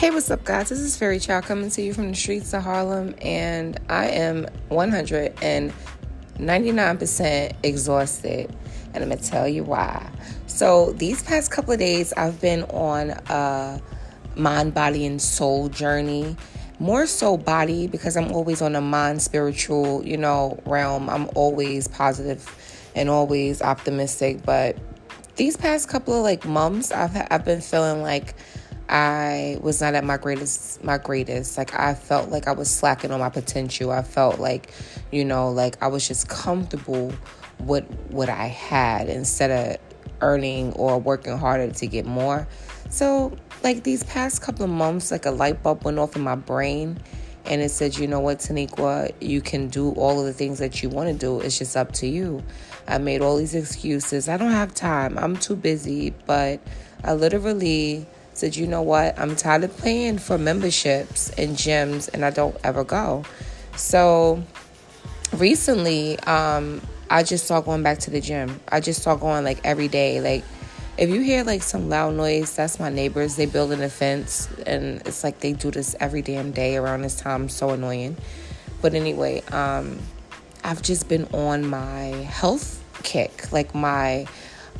Hey, what's up, guys? This is Fairy Child coming to you from the streets of Harlem, and I am 199% exhausted, and I'm gonna tell you why. So, these past couple of days, I've been on a mind, body, and soul journey. More so, body, because I'm always on a mind, spiritual, you know, realm. I'm always positive and always optimistic, but these past couple of like months, I've I've been feeling like I was not at my greatest my greatest. Like I felt like I was slacking on my potential. I felt like, you know, like I was just comfortable with what I had instead of earning or working harder to get more. So, like these past couple of months, like a light bulb went off in my brain and it said, you know what, Taniqua, you can do all of the things that you want to do. It's just up to you. I made all these excuses. I don't have time. I'm too busy. But I literally said, you know what? I'm tired of paying for memberships and gyms and I don't ever go. So recently, um, I just started going back to the gym. I just started going like every day. Like, if you hear like some loud noise, that's my neighbors. They building a fence, and it's like they do this every damn day around this time. So annoying. But anyway, um, I've just been on my health kick, like my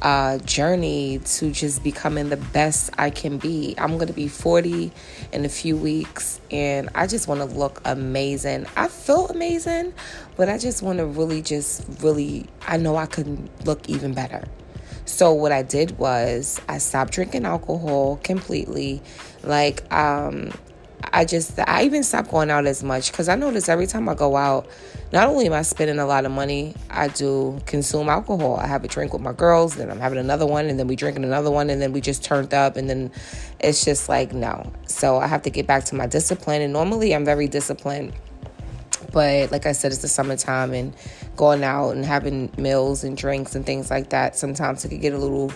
uh, journey to just becoming the best I can be. I'm going to be 40 in a few weeks and I just want to look amazing. I feel amazing, but I just want to really, just really, I know I can look even better. So what I did was I stopped drinking alcohol completely. Like um I just I even stopped going out as much because I notice every time I go out, not only am I spending a lot of money, I do consume alcohol. I have a drink with my girls, then I'm having another one, and then we drinking another one, and then we just turned up, and then it's just like no. So I have to get back to my discipline, and normally I'm very disciplined, but like I said, it's the summertime, and going out and having meals and drinks and things like that. Sometimes it could get a little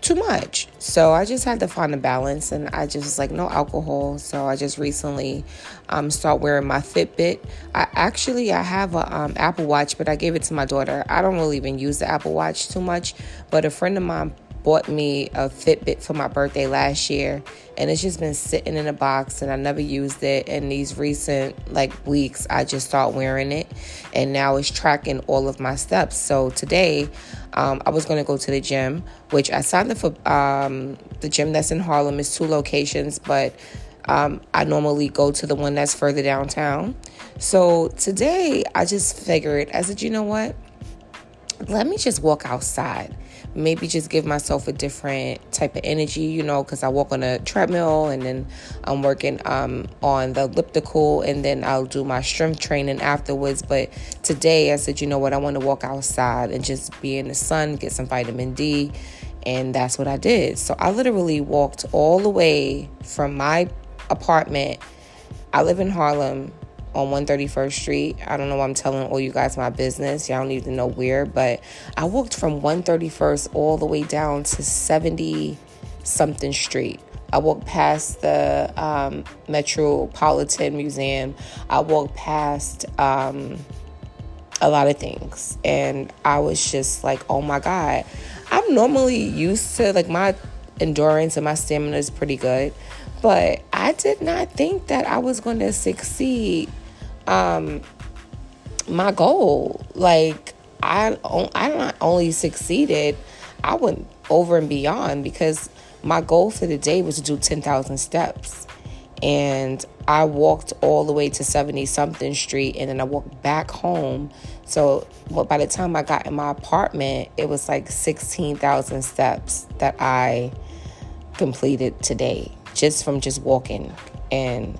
too much. So I just had to find a balance and I just like no alcohol. So I just recently um start wearing my Fitbit. I actually I have a um, Apple Watch, but I gave it to my daughter. I don't really even use the Apple Watch too much, but a friend of mine bought me a Fitbit for my birthday last year and it's just been sitting in a box and I never used it and these recent like weeks I just start wearing it and now it's tracking all of my steps. So today um, I was to go to the gym, which I signed up for um, the gym that's in Harlem is two locations, but um, I normally go to the one that's further downtown. So today I just figured I said, you know what? Let me just walk outside maybe just give myself a different type of energy, you know, because I walk on a treadmill and then I'm working um, on the elliptical and then I'll do my strength training afterwards. But today I said, you know what, I want to walk outside and just be in the sun, get some vitamin D. And that's what I did. So I literally walked all the way from my apartment. I live in Harlem on 131st Street. I don't know why I'm telling all you guys my business. Y'all need to know where, but I walked from 131st all the way down to 70 something street. I walked past the um, Metropolitan Museum. I walked past um, a lot of things. And I was just like, oh my God. I'm normally used to, like, my endurance and my stamina is pretty good. But I did not think that I was going to succeed um, my goal. Like I, I not only succeeded, I went over and beyond because my goal for the day was to do ten thousand steps, and I walked all the way to seventy something street, and then I walked back home. So, well, by the time I got in my apartment, it was like sixteen thousand steps that I completed today just from just walking and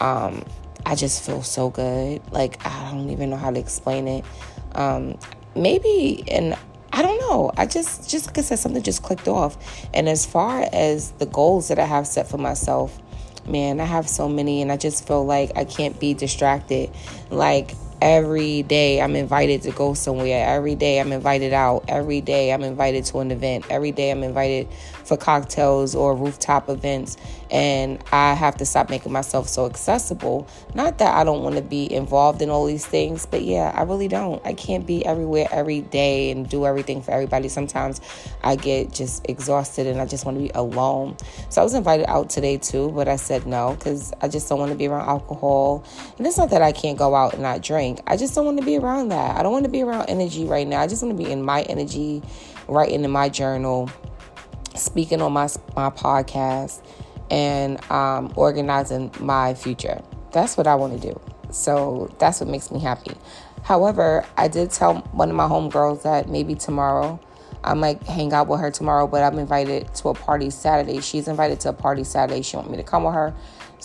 um, I just feel so good. Like I don't even know how to explain it. Um, maybe and I don't know. I just just like I said, something just clicked off. And as far as the goals that I have set for myself, man, I have so many, and I just feel like I can't be distracted. Like every day I'm invited to go somewhere. Every day I'm invited out. Every day I'm invited to an event. Every day I'm invited for cocktails or rooftop events. And I have to stop making myself so accessible. Not that I don't want to be involved in all these things, but yeah, I really don't. I can't be everywhere every day and do everything for everybody. Sometimes I get just exhausted and I just want to be alone. So I was invited out today too, but I said no because I just don't want to be around alcohol. And it's not that I can't go out and not drink. I just don't want to be around that. I don't want to be around energy right now. I just want to be in my energy, writing in my journal speaking on my my podcast and um, organizing my future. That's what I want to do. So that's what makes me happy. However, I did tell one of my homegirls that maybe tomorrow I might hang out with her tomorrow, but I'm invited to a party Saturday. She's invited to a party Saturday. She want me to come with her.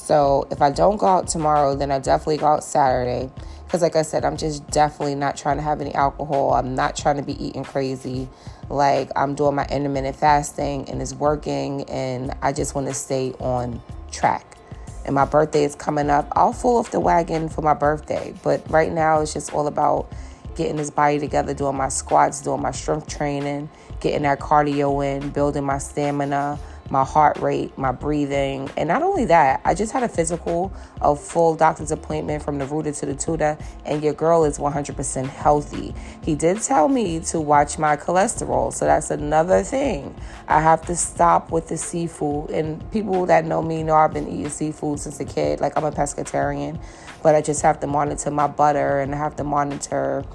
So if I don't go out tomorrow, then I definitely go out Saturday. Because like I said, I'm just definitely not trying to have any alcohol. I'm not trying to be eating crazy. Like I'm doing my intermittent fasting and it's working and I just want to stay on track. And my birthday is coming up. I'll fall off the wagon for my birthday, but right now it's just all about getting this body together, doing my squats, doing my strength training, getting that cardio in, building my stamina, my heart rate, my breathing. And not only that, I just had a physical, a full doctor's appointment from the rooter to the tutor, and your girl is 100% healthy. He did tell me to watch my cholesterol, so that's another thing. I have to stop with the seafood. And people that know me know I've been eating seafood since a kid, like I'm a pescatarian, but I just have to monitor my butter and I have to monitor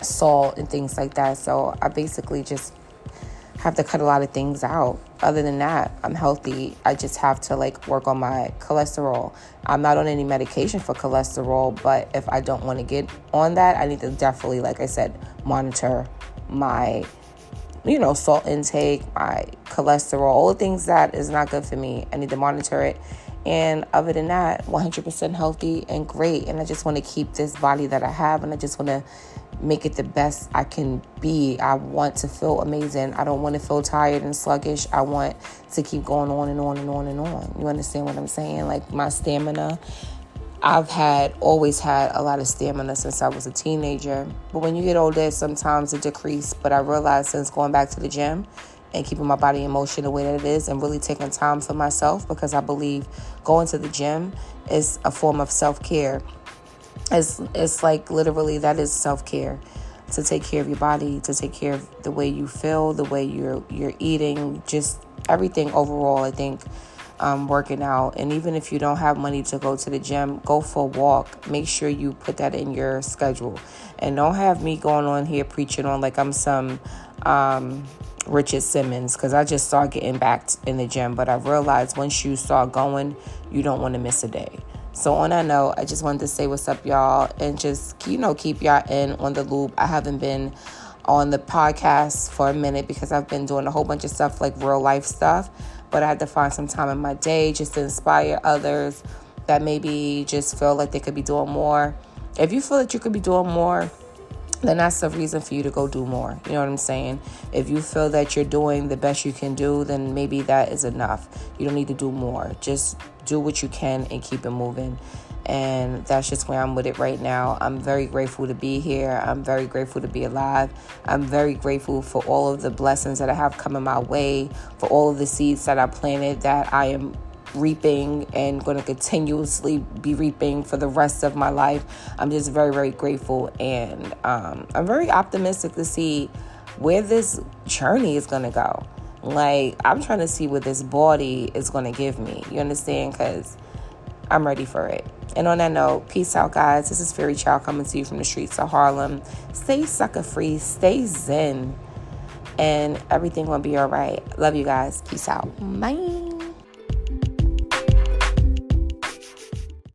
salt and things like that. So I basically just have to cut a lot of things out. Other than that, I'm healthy. I just have to like work on my cholesterol. I'm not on any medication for cholesterol, but if I don't want to get on that, I need to definitely, like I said, monitor my you know, salt intake, my cholesterol, all the things that is not good for me. I need to monitor it. And other than that, 100% healthy and great. And I just want to keep this body that I have and I just want to make it the best I can be. I want to feel amazing. I don't want to feel tired and sluggish. I want to keep going on and on and on and on. You understand what I'm saying? Like my stamina. I've had always had a lot of stamina since I was a teenager. But when you get older, sometimes it decreases. But I realized since going back to the gym and keeping my body in motion the way that it is and really taking time for myself because I believe going to the gym is a form of self care it's it's like literally that is self-care to take care of your body to take care of the way you feel the way you're you're eating just everything overall i think um, working out. And even if you don't have money to go to the gym go for a walk. Make sure you put that in your schedule. And don't have me going on here preaching on like i'm some um, richard simmons because i just started getting back in the gym. But i realized once you start going you don't want to miss a day so on that note, I just wanted to say what's up, y'all, and just you know keep y'all in on the loop. I haven't been on the podcast for a minute because I've been doing a whole bunch of stuff like real life stuff, but I had to find some time in my day just to inspire others that maybe just feel like they could be doing more. If you feel that you could be doing more, then that's the reason for you to go do more. You know what I'm saying? If you feel that you're doing the best you can do, then maybe that is enough. You don't need to do more. Just do what you can and keep it moving. And that's just where I'm with it right now. I'm very grateful to be here. I'm very grateful to be alive. I'm very grateful for all of the blessings that I have coming my way, for all of the seeds that I planted that I am reaping and going to continuously be reaping for the rest of my life. I'm just very, very grateful. And um, I'm very optimistic to see where this journey is going to go. Like, I'm trying to see what this body is going to give me. You understand? Because I'm ready for it. And on that note, peace out, guys. This is Fairy Child coming to you from the streets of Harlem. Stay sucker free, stay zen, and everything will be all right. Love you guys. Peace out. Bye.